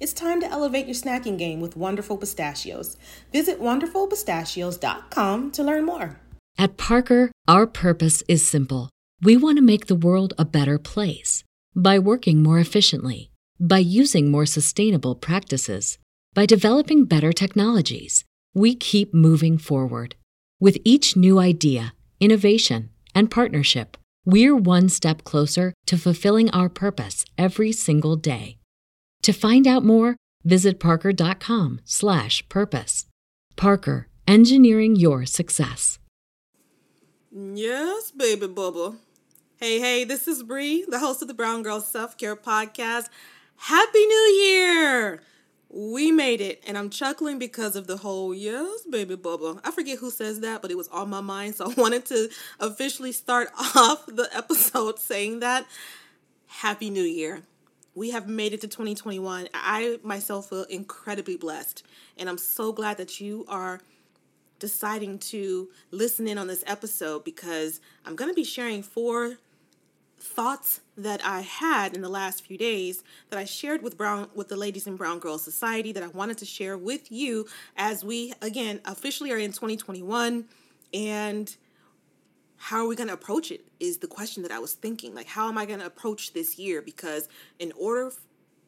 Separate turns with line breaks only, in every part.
It's time to elevate your snacking game with Wonderful Pistachios. Visit wonderfulpistachios.com to learn more.
At Parker, our purpose is simple. We want to make the world a better place by working more efficiently, by using more sustainable practices, by developing better technologies. We keep moving forward. With each new idea, innovation, and partnership, we're one step closer to fulfilling our purpose every single day. To find out more, visit parker.com/purpose. Parker, engineering your success.
Yes, baby bubble. Hey, hey, this is Bree, the host of the Brown Girl Self Care Podcast. Happy New Year! We made it, and I'm chuckling because of the whole yes, baby bubble. I forget who says that, but it was on my mind, so I wanted to officially start off the episode saying that. Happy New Year. We have made it to 2021. I myself feel incredibly blessed, and I'm so glad that you are deciding to listen in on this episode because I'm going to be sharing four thoughts that I had in the last few days that I shared with Brown with the ladies in Brown Girls Society that I wanted to share with you as we again officially are in 2021 and how are we going to approach it is the question that I was thinking. Like how am I going to approach this year? Because in order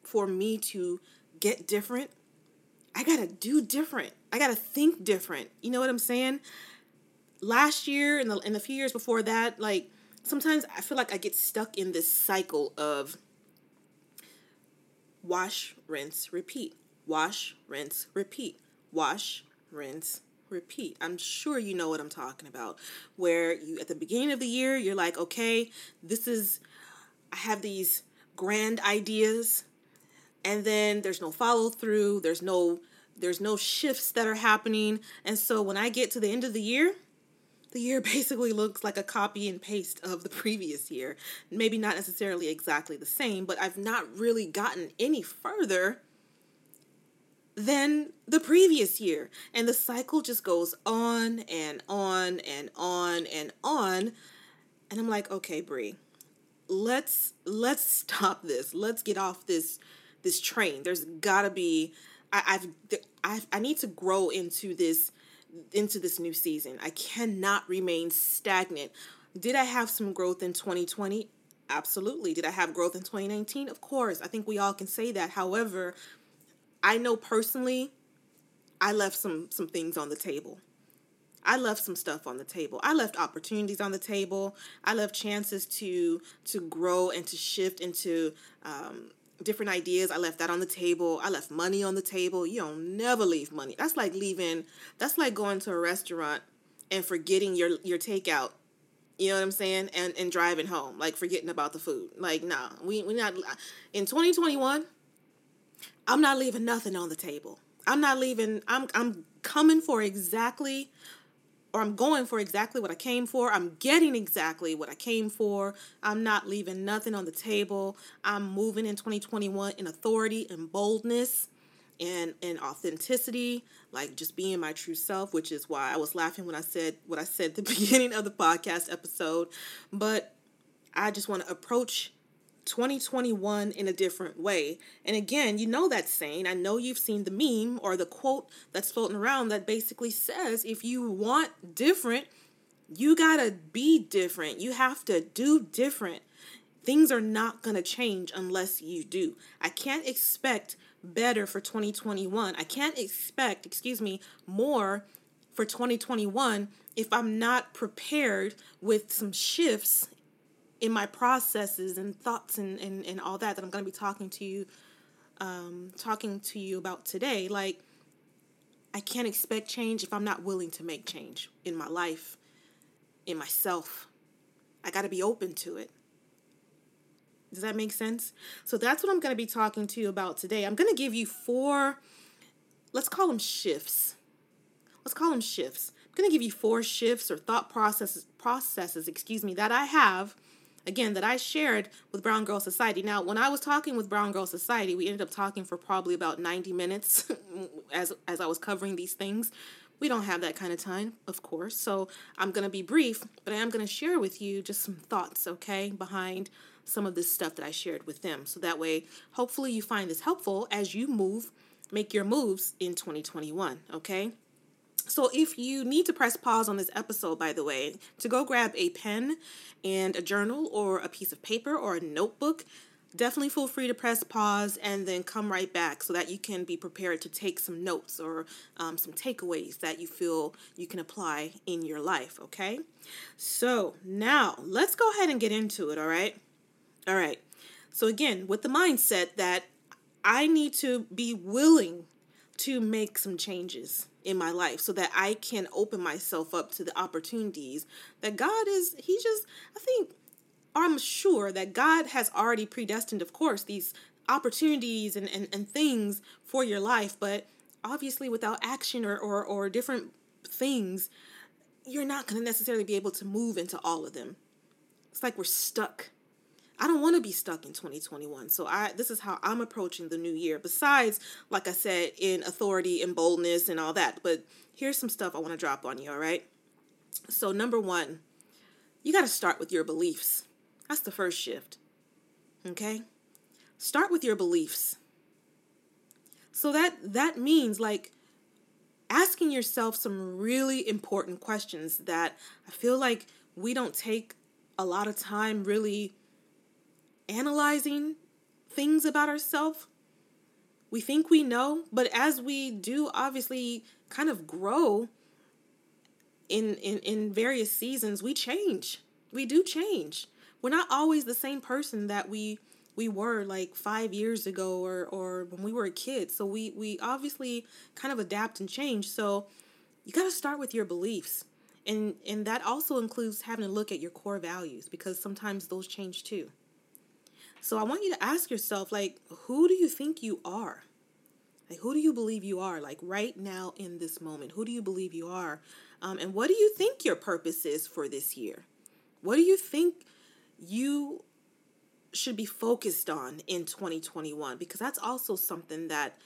for me to get different I got to do different. I got to think different. You know what I'm saying? Last year and the in the few years before that like sometimes I feel like I get stuck in this cycle of wash, rinse, repeat. Wash, rinse, repeat. Wash, rinse, repeat. I'm sure you know what I'm talking about. Where you at the beginning of the year, you're like, okay, this is I have these grand ideas and then there's no follow through, there's no there's no shifts that are happening. And so when I get to the end of the year, the year basically looks like a copy and paste of the previous year. Maybe not necessarily exactly the same, but I've not really gotten any further than the previous year. And the cycle just goes on and on and on and on. And I'm like, okay, Bree, let's let's stop this. Let's get off this this train. There's gotta be I, I've I've I need to grow into this into this new season. I cannot remain stagnant. Did I have some growth in 2020? Absolutely. Did I have growth in 2019? Of course. I think we all can say that. However, I know personally I left some some things on the table. I left some stuff on the table. I left opportunities on the table. I left chances to to grow and to shift into um, different ideas. I left that on the table. I left money on the table. You don't never leave money. That's like leaving, that's like going to a restaurant and forgetting your your takeout. You know what I'm saying? And and driving home, like forgetting about the food. Like, nah, we we not in 2021, I'm not leaving nothing on the table. I'm not leaving I'm I'm coming for exactly or I'm going for exactly what I came for. I'm getting exactly what I came for. I'm not leaving nothing on the table. I'm moving in 2021 in authority and boldness and and authenticity, like just being my true self, which is why I was laughing when I said what I said at the beginning of the podcast episode. But I just want to approach 2021 in a different way. And again, you know that saying. I know you've seen the meme or the quote that's floating around that basically says if you want different, you got to be different. You have to do different. Things are not to change unless you do. I can't expect better for 2021. I can't expect, excuse me, more for 2021 if I'm not prepared with some shifts in my processes and thoughts and, and, and all that that I'm going to be talking to you um, talking to you about today. Like, I can't expect change if I'm not willing to make change in my life, in myself. I got to be open to it. Does that make sense? So that's what I'm going to be talking to you about today. I'm going to give you four, let's call them shifts. Let's call them shifts. I'm going to give you four shifts or thought processes processes, excuse me, that I have again that I shared with Brown Girl Society. Now, when I was talking with Brown Girl Society, we ended up talking for probably about 90 minutes as as I was covering these things. We don't have that kind of time, of course. So, I'm going to be brief, but I am going to share with you just some thoughts, okay, behind some of this stuff that I shared with them. So that way, hopefully you find this helpful as you move, make your moves in 2021, okay? So, if you need to press pause on this episode, by the way, to go grab a pen and a journal or a piece of paper or a notebook, definitely feel free to press pause and then come right back so that you can be prepared to take some notes or um, some takeaways that you feel you can apply in your life, okay? So, now let's go ahead and get into it, all right? All right. So, again, with the mindset that I need to be willing to make some changes in my life so that I can open myself up to the opportunities that God is, He just, I think, I'm sure that God has already predestined, of course, these opportunities and, and, and things for your life, but obviously without action or, or, or different things, you're not going to necessarily be able to move into all of them. It's like we're stuck I don't want to be stuck in 2021. So I this is how I'm approaching the new year. Besides, like I said, in authority and boldness and all that. But here's some stuff I want to drop on you, all right? So number 1, you got to start with your beliefs. That's the first shift. Okay? Start with your beliefs. So that that means like asking yourself some really important questions that I feel like we don't take a lot of time really analyzing things about ourselves. We think we know, but as we do obviously kind of grow in, in, in various seasons, we change. We do change. We're not always the same person that we we were like five years ago or or when we were a kid. So we we obviously kind of adapt and change. So you got to start with your beliefs. And and that also includes having to look at your core values because sometimes those change too. So I want you to ask yourself, like, who do you think you are? Like, who do you believe you are? Like, right now in this moment, who do you believe you are? Um, and what do you think your purpose is for this year? What do you think you should be focused on in 2021? Because that's also something that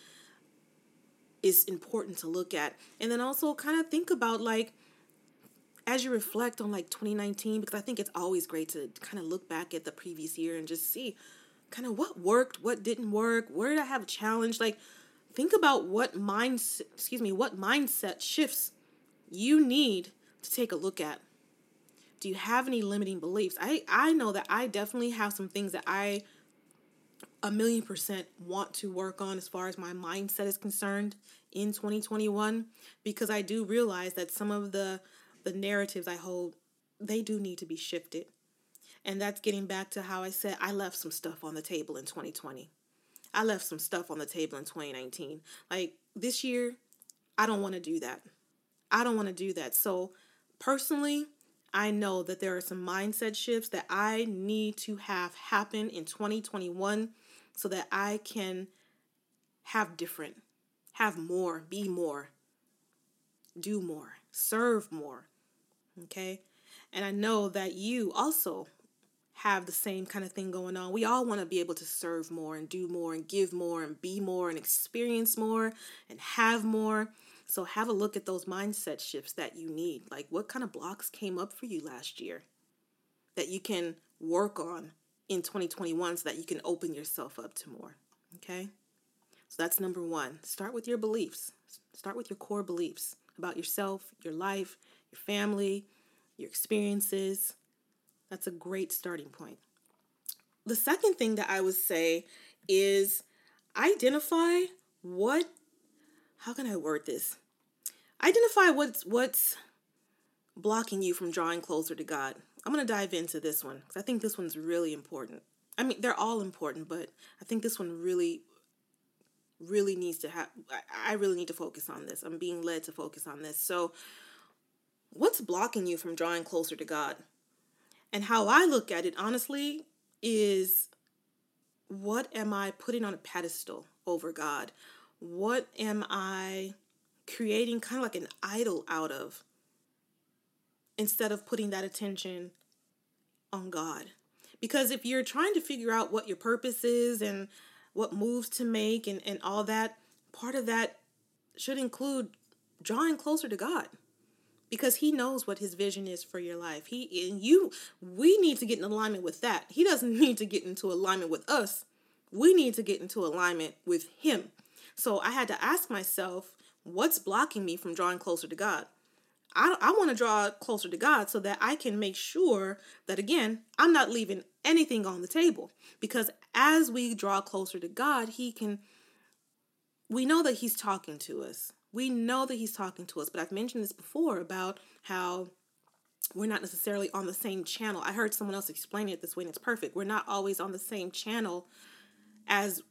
is important to look at. And then also kind of think about, like, as you reflect on like 2019 because i think it's always great to kind of look back at the previous year and just see kind of what worked what didn't work where did i have a challenge? Like think about what mindset excuse me what mindset shifts you need to take a look at. Do you have any limiting beliefs? I i know that i definitely have some things that i a million percent want to work on as far as my mindset is concerned in 2021 because i do realize that some of the the narratives I hold, they do need to be shifted. And that's getting back to how I said I left some stuff on the table in 2020. I left some stuff on the table in 2019. Like this year, I don't want to do that. I don't want to do that. So, personally, I know that there are some mindset shifts that I need to have happen in 2021 so that I can have different, have more, be more, do more, serve more, Okay. And I know that you also have the same kind of thing going on. We all want to be able to serve more and do more and give more and be more and experience more and have more. So have a look at those mindset shifts that you need. Like what kind of blocks came up for you last year that you can work on in 2021 so that you can open yourself up to more. Okay? So that's number 1. Start with your beliefs. Start with your core beliefs about yourself, your life, your family, your experiences. That's a great starting point. The second thing that I would say is identify what, how can I word this? identify what's what's blocking you from drawing closer to God. I'm going to dive into this one because I think this one's really important. I mean, they're all important, but I think this one really, really needs to have, I really need to focus on this. I'm being led to focus on this. So, what's blocking you from drawing closer to God? And how I look at it, honestly, is what am I putting on a pedestal over God? What am I creating kind of like an idol out of instead of putting that attention on God? Because if you're trying to figure out what your purpose is and what moves to make and, and all that, part of that should include drawing closer to God because he knows what his vision is for your life. He and you we need to get in alignment with that. He doesn't need to get into alignment with us. We need to get into alignment with him. So I had to ask myself, what's blocking me from drawing closer to God? I, I want to draw closer to God so that I can make sure that, again, I'm not leaving anything on the table. Because as we draw closer to God, He can, we know that He's talking to us. We know that He's talking to us. But I've mentioned this before about how we're not necessarily on the same channel. I heard someone else explain it this way, and it's perfect. We're not always on the same channel as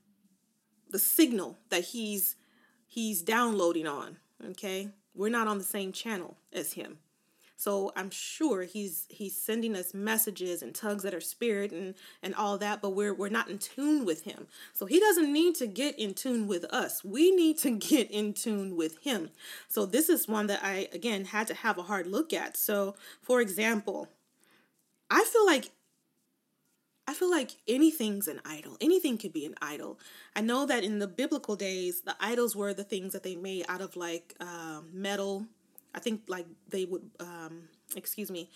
the signal that he's he's downloading on okay we're not on the same channel as him. So I'm sure he's he's sending us messages and tugs at our spirit and and all that, but we're we're not in tune with him. So he doesn't need to get in tune with us. We need to get in tune with him. So this is one that I again had to have a hard look at. So for example, I feel like I feel like anything's an idol. Anything could be an idol. I know that in the biblical days, the idols were the things that they made out of like uh, metal. I think like they would, um, excuse me,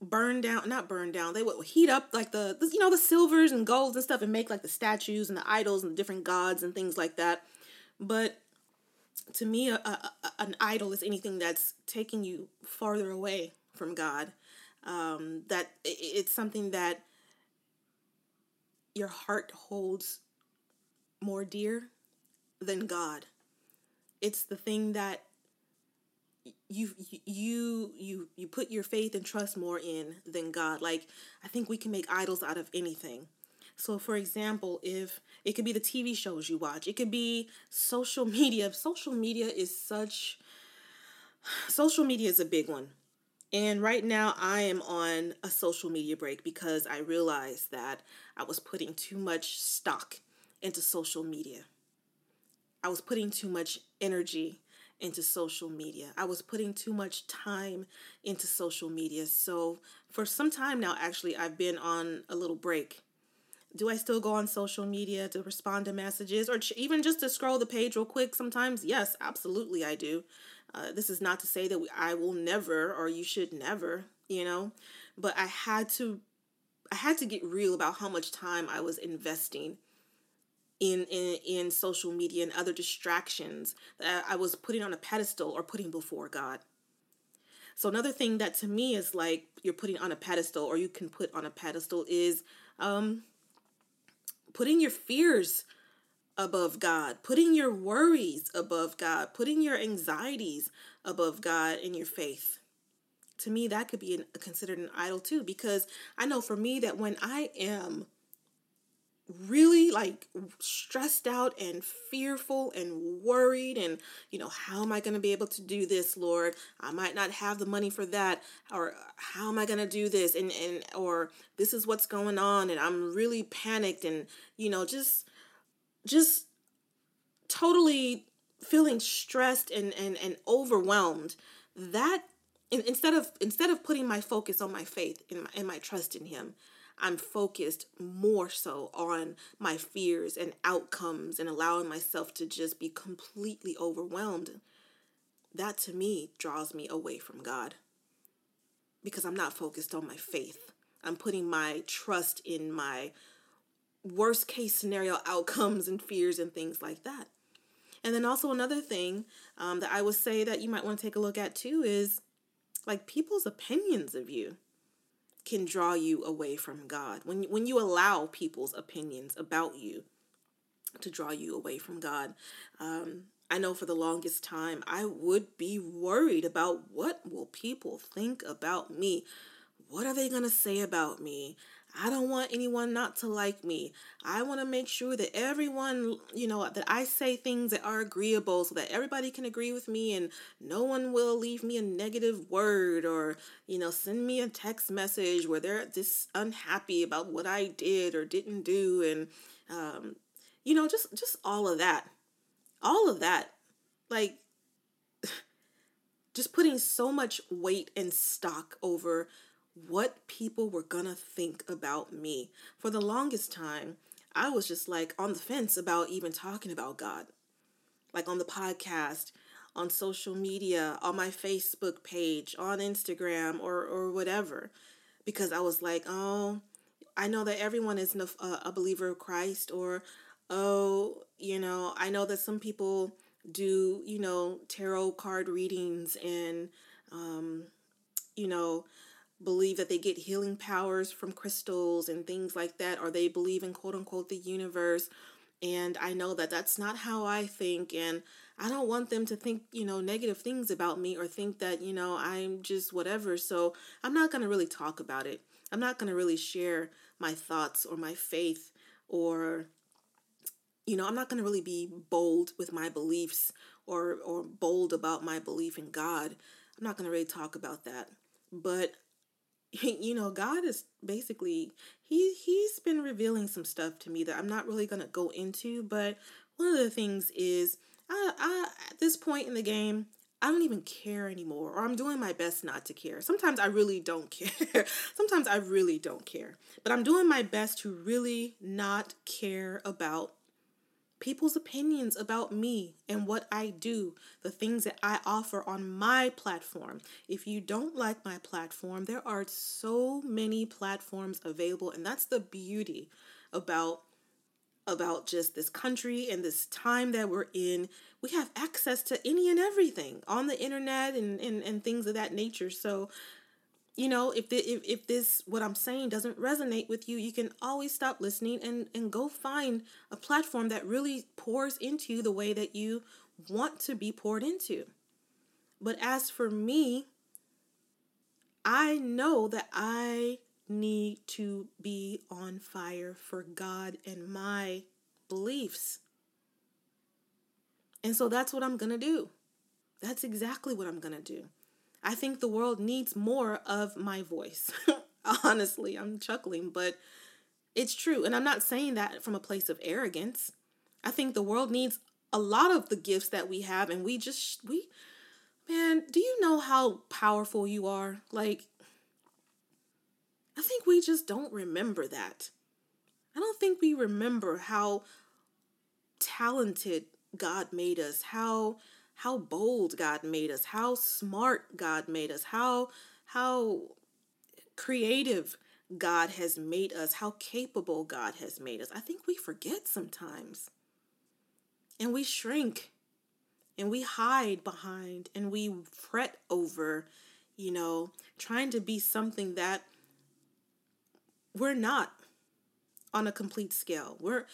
burn down, not burn down, they would heat up like the, you know, the silvers and golds and stuff and make like the statues and the idols and the different gods and things like that. But to me, a, a, an idol is anything that's taking you farther away from God. Um, that it's something that your heart holds more dear than God. It's the thing that you you you you put your faith and trust more in than God. Like I think we can make idols out of anything. So for example, if it could be the TV shows you watch, it could be social media. Social media is such social media is a big one. And right now, I am on a social media break because I realized that I was putting too much stock into social media. I was putting too much energy into social media. I was putting too much time into social media. So, for some time now, actually, I've been on a little break. Do I still go on social media to respond to messages or even just to scroll the page real quick sometimes? Yes, absolutely, I do. Uh, this is not to say that we, I will never or you should never, you know, but I had to I had to get real about how much time I was investing in in, in social media and other distractions that I was putting on a pedestal or putting before God. So another thing that to me is like you're putting on a pedestal or you can put on a pedestal is um putting your fears above God, putting your worries above God, putting your anxieties above God in your faith. To me, that could be an, considered an idol too, because I know for me that when I am really like stressed out and fearful and worried and you know how am i going to be able to do this lord? I might not have the money for that or how am i going to do this? And and or this is what's going on and i'm really panicked and you know just just totally feeling stressed and and, and overwhelmed that instead of instead of putting my focus on my faith and my, and my trust in him i'm focused more so on my fears and outcomes and allowing myself to just be completely overwhelmed. That to me draws me away from god because i'm not focused on my faith. I'm putting my trust in my worst case scenario outcomes and fears and things like that. And then also another thing um, that I would say that you might want to take a look at too is like people's opinions of you can draw you away from God. When when you allow people's opinions about you to draw you away from God, um, I know for the longest time I would be worried about what will people think about me? What are they to say about me? I don't want anyone not to like me. I want to make sure that everyone, you know, that I say things that are agreeable so that everybody can agree with me and no one will leave me a negative word or, you know, send me a text message where they're just unhappy about what I did or didn't do and um you know, just just all of that. All of that. Like just putting so much weight and stock over what people were gonna think about me. For the longest time, I was just like on the fence about even talking about God. Like on the podcast, on social media, on my Facebook page, on Instagram, or, or whatever. Because I was like, oh, I know that everyone is a, a believer of Christ, or oh, you know, I know that some people do, you know, tarot card readings and, um, you know, believe that they get healing powers from crystals and things like that, or they believe in quote unquote the universe. And I know that that's not how I think. And I don't want them to think, you know, negative things about me or think that, you know, I'm just whatever. So I'm not going to really talk about it. I'm not going to really share my thoughts or my faith or you know, I'm not going to really be bold with my beliefs or or bold about my belief in God. I'm not going to really talk about that. But you know, God is basically he he's been revealing some stuff to me that I'm not really gonna go into. But one of the things is, I, I at this point in the game, I don't even care anymore, or I'm doing my best not to care. Sometimes I really don't care. Sometimes I really don't care, but I'm doing my best to really not care about people's opinions about me and what I do, the things that I offer on my platform. If you don't like my platform, there are so many platforms available and that's the beauty about about just this country and this time that we're in. We have access to any and everything on the internet and, and, and things of that nature. So you know if the, if if this what i'm saying doesn't resonate with you you can always stop listening and and go find a platform that really pours into you the way that you want to be poured into. But as for me i know that i need to be on fire for god and my beliefs. And so that's what i'm gonna do. That's exactly what i'm gonna do I think the world needs more of my voice. Honestly, I'm chuckling, but it's true. And I'm not saying that from a place of arrogance. I think the world needs a lot of the gifts that we have, and we just, we, man, do you know how powerful you are? Like, I think we just don't remember that. I don't think we remember how talented God made us, how how bold God made us, how smart God made us, how how creative God has made us, how capable God has made us. I think we forget sometimes. And we shrink and we hide behind and we fret over, you know, trying to be something that we're not on a complete scale. We're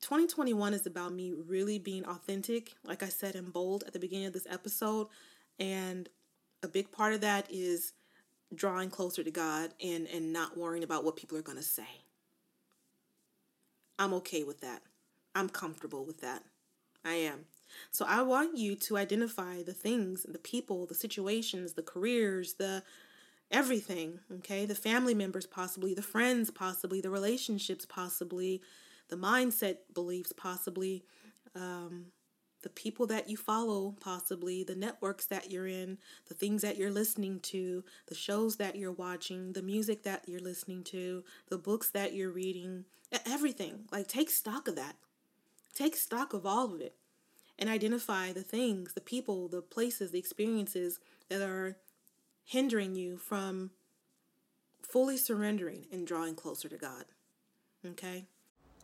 2021 is about me really being authentic, like I said, and bold at the beginning of this episode. And a big part of that is drawing closer to God and, and not worrying about what people are going to say. I'm okay with that. I'm comfortable with that. I am. So I want you to identify the things, the people, the situations, the careers, the everything, okay? The family members, possibly, the friends, possibly, the relationships, possibly the mindset beliefs, possibly um, the people that you follow, possibly the networks that you're in, the things that you're listening to, the shows that you're watching, the music that you're listening to, the books that you're reading, everything. Like, take stock of that. Take stock of all of it and identify the things, the people, the places, the experiences that are hindering you from fully surrendering and drawing closer to God. Okay?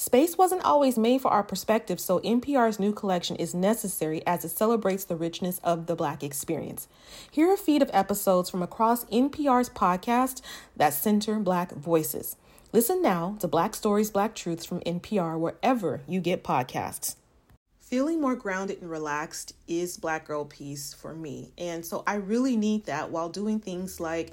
Space wasn't always made for our perspective, so NPR's new collection is necessary as it celebrates the richness of the Black experience. Here are a feed of episodes from across NPR's podcast that center Black voices. Listen now to Black Stories, Black Truths from NPR wherever you get podcasts. Feeling more grounded and relaxed is Black Girl Peace for me. And so I really need that while doing things like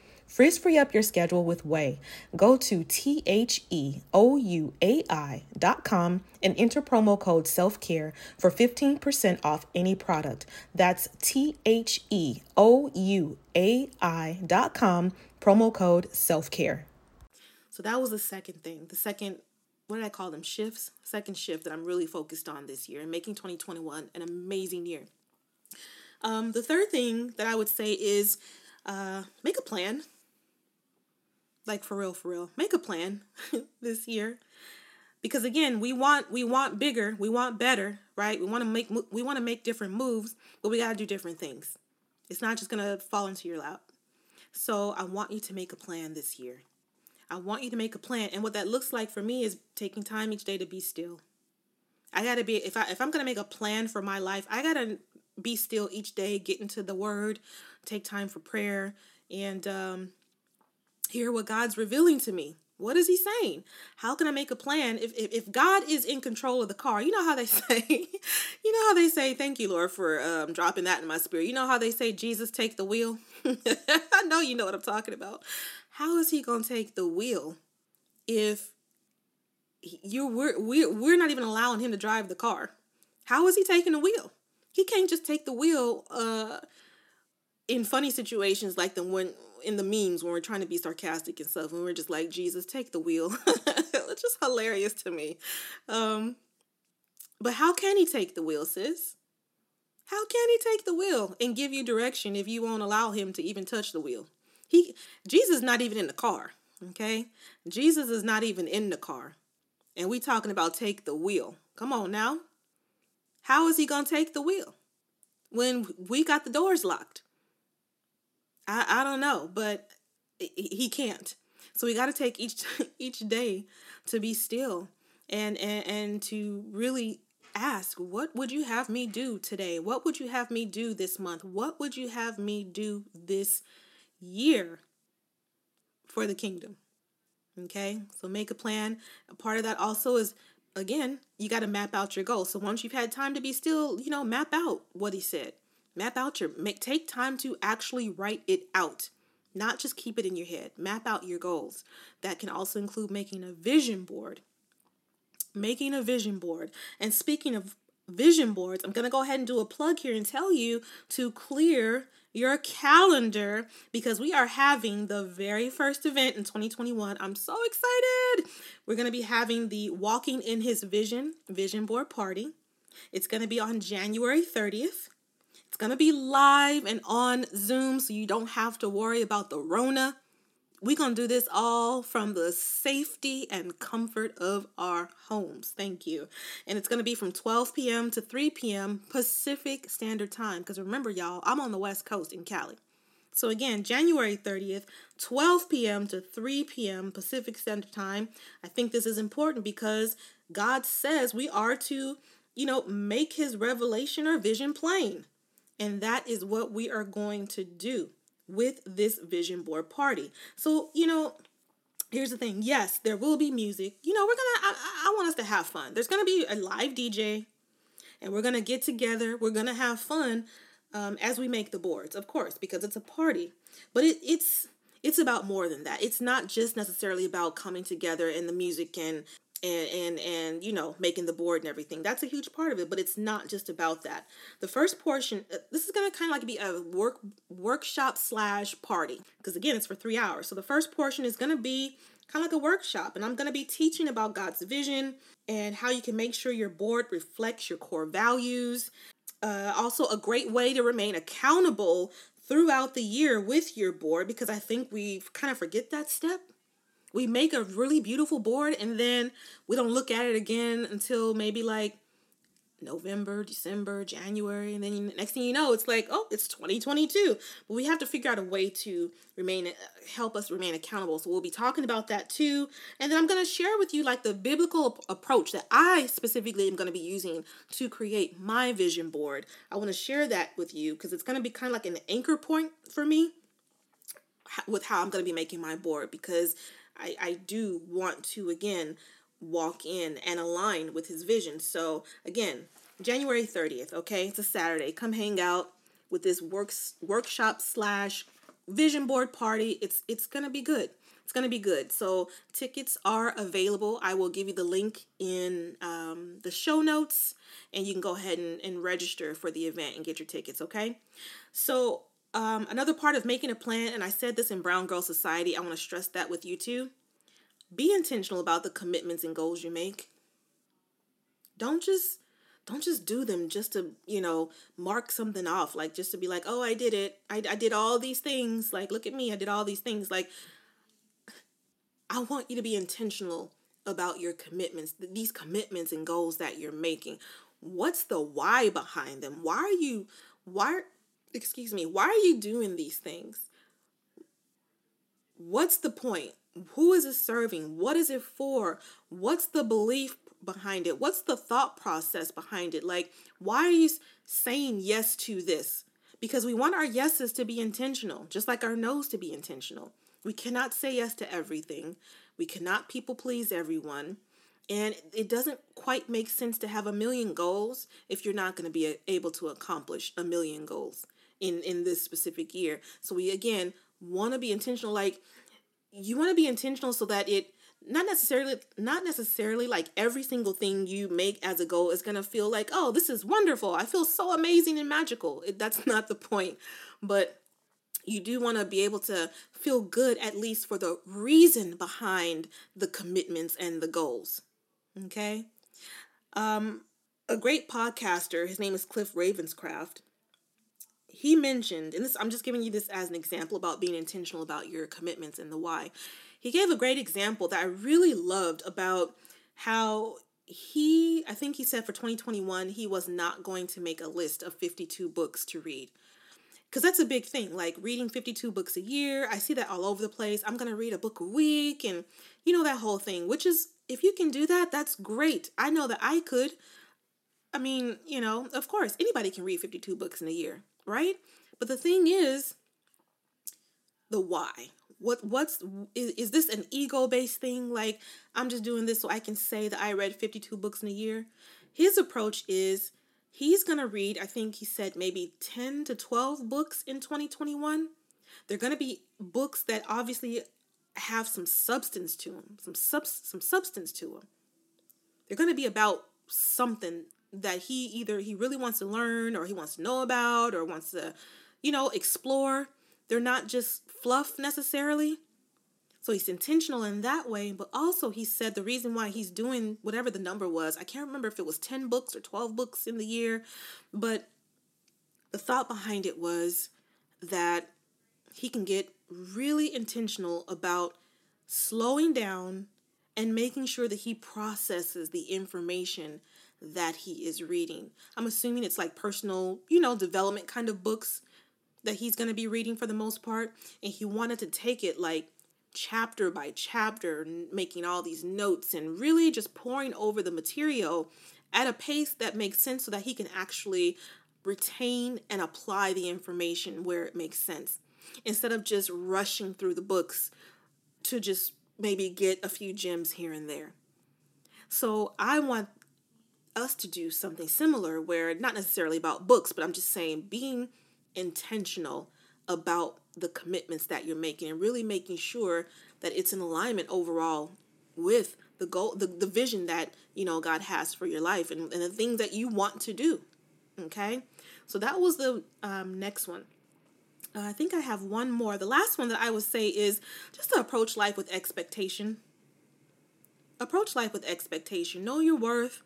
Frizz free up your schedule with Ouai. Go to T H E O U A I dot com and enter promo code self care for 15% off any product. That's T H E O U A I dot com, promo code self care.
So that was the second thing. The second, what did I call them? Shifts? Second shift that I'm really focused on this year and making 2021 an amazing year. Um, the third thing that I would say is uh, make a plan like for real for real make a plan this year. Because again we want we want bigger we want better right? We want to make we want to make different moves but we got to do different things. It's not just going to fall into your lap. So i want you to make a plan this year. I want you to make a plan and what that looks like for me is taking time each day to be still. I got to be if i if i'm going to make a plan for my life i got to be still each day get into the word take time for prayer and um hear what God's revealing to me. What is he saying? How can I make a plan if, if, if God is in control of the car? You know how they say, you know how they say, thank you, Lord, for um, dropping that in my spirit. You know how they say, Jesus, take the wheel? I know you know what I'm talking about. How is he going to take the wheel if you we're, we're, we're not even allowing him to drive the car? How is he taking the wheel? He can't just take the wheel uh, in funny situations like the one in the memes when we're trying to be sarcastic and stuff, and we're just like, Jesus, take the wheel. it's just hilarious to me. Um, but how can he take the wheel, sis? How can he take the wheel and give you direction if you won't allow him to even touch the wheel? He Jesus is not even in the car. Okay? Jesus is not even in the car. And we talking about take the wheel. Come on now. How is he gonna take the wheel? When we got the doors locked.
I, I don't know, but he can't. So we got to take each each day to be still and, and and to really ask, what would you have me do today? What would you have me do this month? What would you have me do this year for the kingdom? Okay? So make a plan. A part of that also is again, you got to map out your goals. So once you've had time to be still, you know, map out what he said. Map out your make take time to actually write it out. Not just keep it in your head. Map out your goals. That can also include making a vision board. Making a vision board. And speaking of vision boards, I'm going to go ahead and do a plug here and tell you to clear your calendar because we are having the very first event in 2021. I'm so excited. We're going to be having the Walking in His Vision vision board party. It's going to be on January 30th. Going to be live and on Zoom so you don't have to worry about the Rona. We're going to do this all from the safety and comfort of our homes. Thank you. And it's going to be from 12 p.m. to 3 p.m. Pacific Standard Time. Because remember, y'all, I'm on the West Coast in Cali. So again, January 30th, 12 p.m. to 3 p.m. Pacific Standard Time. I think this is important because God says we are to, you know, make his revelation or vision plain. And that is what we are going to do with this vision board party. So, you know, here's the thing. Yes, there will be music. You know, we're to I, I want us to have fun. There's to be a live DJ and we're to get together. We're to have fun um, as we make the boards, of course, because it's a party. But it, it's it's about more than that. It's not just necessarily about coming together and the music and and and and you know making the board and everything. That's a huge part of it but it's not just about that. The first portion uh, this is going to kind of like be a work workshop slash party because again it's for three hours. So the first portion is going to be kind of like a workshop and i'm going to be teaching about god's vision and how you can make sure your board reflects your core values. Uh, also a great way to remain accountable throughout the year with your board because i think we kind of forget that step we make a really beautiful board and then we don't look at it again until maybe like November, December, January, and then next thing you know, it's like, oh, it's 2022. But we have to figure out a way to remain, uh, help us remain accountable. So we'll be talking about that too. And then I'm going to share with you like the biblical approach that I specifically am going to be using to create my vision board. I want to share that with you because it's going to be kind of like an anchor point for me with how I'm going to be making my board because I, I do want to again walk in and align with his vision. So again, January 30th, okay? It's a Saturday. Come hang out with this works workshop slash vision board party. It's it's gonna be good. It's gonna be good. So tickets are available. I will give you the link in um, the show notes, and you can go ahead and, and register for the event and get your tickets. Okay. So um, another part of making a plan, and I said this in Brown Girl Society, I want to stress that with you too. Be intentional about the commitments and goals you make. Don't just don't just do them just to, you know, mark something off, like just to be like, oh, I did it. I, I did all these things. Like, look at me. I did all these things. Like, I want you to be intentional about your commitments, these commitments and goals that you're making. What's the why behind them? Why are you, why, excuse me, why are you doing these things? What's the point? Who is it serving? What is it for? What's the belief behind it? What's the thought process behind it? Like, why are you saying yes to this? Because we want our yeses to be intentional, just like our no's to be intentional. We cannot say yes to everything. We cannot people please everyone. And it doesn't quite make sense to have a million goals if you're not going to be able to accomplish a million goals in in this specific year. So we again want to be intentional like you want to be intentional so that it not necessarily not necessarily like every single thing you make as a goal is going to feel like oh this is wonderful. I feel so amazing and magical. It, that's not the point. But you do want to be able to feel good at least for the reason behind the commitments and the goals okay? Um a great podcaster his name is cliff ravenscraft he mentioned, and this I'm just giving you this as an example about being intentional about your commitments and the why. He gave a great example that I really loved about how he, I think he said for 2021, he was not going to make a list of 52 books to read. because that's a big thing like reading 52 books a year i see that all over the place i'm gonna read a book a week and you know that whole thing which is if you can do that that's great i know that i could i mean you know of course anybody can read 52 books in a year right but the thing is the why what what's is, is this an ego based thing like i'm just doing this so i can say that i read 52 books in a year his approach is he's to read, I think he said maybe 10 to 12 books in 2021. They're to be books that obviously have some substance to them, some sub- some substance to them. They're to be about something that he either he really wants to learn or he wants to know about or wants to, you know, explore. They're not just fluff necessarily. So he's intentional in that way, but also he said the reason why he's doing whatever the number was, I can't remember if it was 10 books or 12 books in the year, but the thought behind it was that he can get really intentional about slowing down and making sure that he processes the information that he is reading. I'm assuming it's like personal, you know, development kind of books that he's going to be reading for the most part. And he wanted to take it like chapter by chapter, making all these notes and really just poring over the material at a pace that makes sense so that he can actually retain and apply the information where it makes sense instead of just rushing through the books to just maybe get a few gems here and there. So I want us to do something similar where not necessarily about books, but I'm just saying being intentional about the commitments that you're making and really making sure that it's in alignment overall with the goal the, the vision that you know god has for your life and, and the things that you want to do okay? So that was the um, next one. Uh, i think i have one more. The last one that i would say is just to approach life with expectation. Approach life with expectation. Know your worth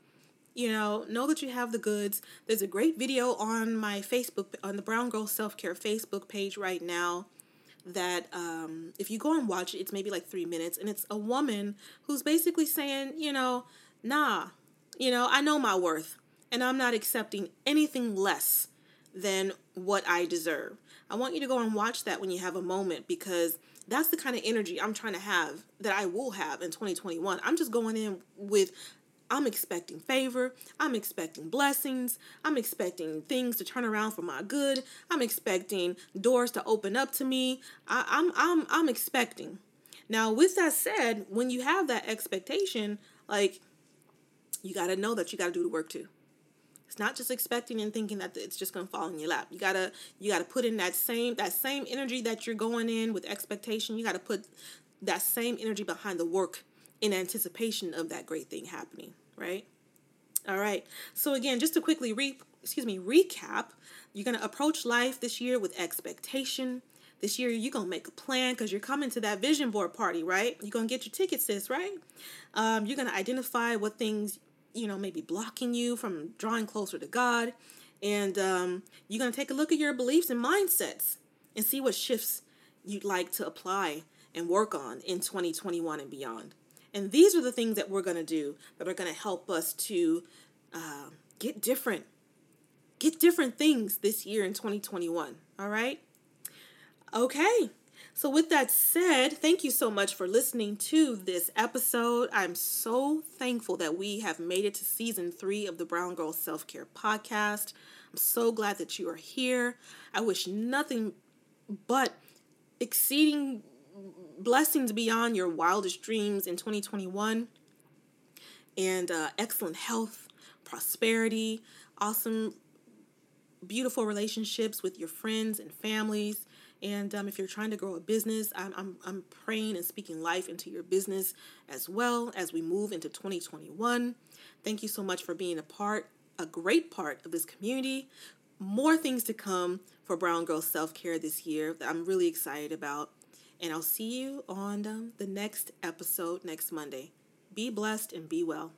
you know, know that you have the goods. There's a great video on my Facebook, on the Brown Girl Self Care Facebook page right now. That um, if you go and watch it, it's maybe like three minutes, and it's a woman who's basically saying, you know, nah, you know, I know my worth, and I'm not accepting anything less than what I deserve. I want you to go and watch that when you have a moment because that's the kind of energy I'm trying to have that I will have in 2021. I'm just going in with I'm expecting favor. I'm expecting blessings. I'm expecting things to turn around for my good. I'm expecting doors to open up to me. I, I'm I'm I'm expecting. Now, with that said, when you have that expectation, like you got to know that you got to do the work too. It's not just expecting and thinking that it's just going to fall in your lap. You got to you got to put in that same that same energy that you're going in with expectation. You got to put that same energy behind the work in anticipation of that great thing happening, right? All right. So again, just to quickly re excuse me, recap, you're going to approach life this year with expectation. This year you're going to make a plan because you're coming to that vision board party, right? You're going to get your tickets, sis, right? Um, you're going to identify what things, you know, maybe blocking you from drawing closer to God. And um, you're going to take a look at your beliefs and mindsets and see what shifts you'd like to apply and work on in 2021 and beyond. And these are the things that we're going to do that are going to help us to uh, get different, get different things this year in 2021. All right. Okay. So, with that said, thank you so much for listening to this episode. I'm so thankful that we have made it to season three of the Brown Girl Self Care Podcast. I'm so glad that you are here. I wish nothing but exceeding blessings beyond your wildest dreams in 2021 and uh, excellent health, prosperity, awesome, beautiful relationships with your friends and families. And um, if you're trying to grow a business, I'm, I'm, I'm praying and speaking life into your business as well as we move into 2021. Thank you so much for being a part, a great part of this community. More things to come for Brown Girl Self Care this year that I'm really excited about. And I'll see you on um, the next episode next Monday. Be blessed and be well.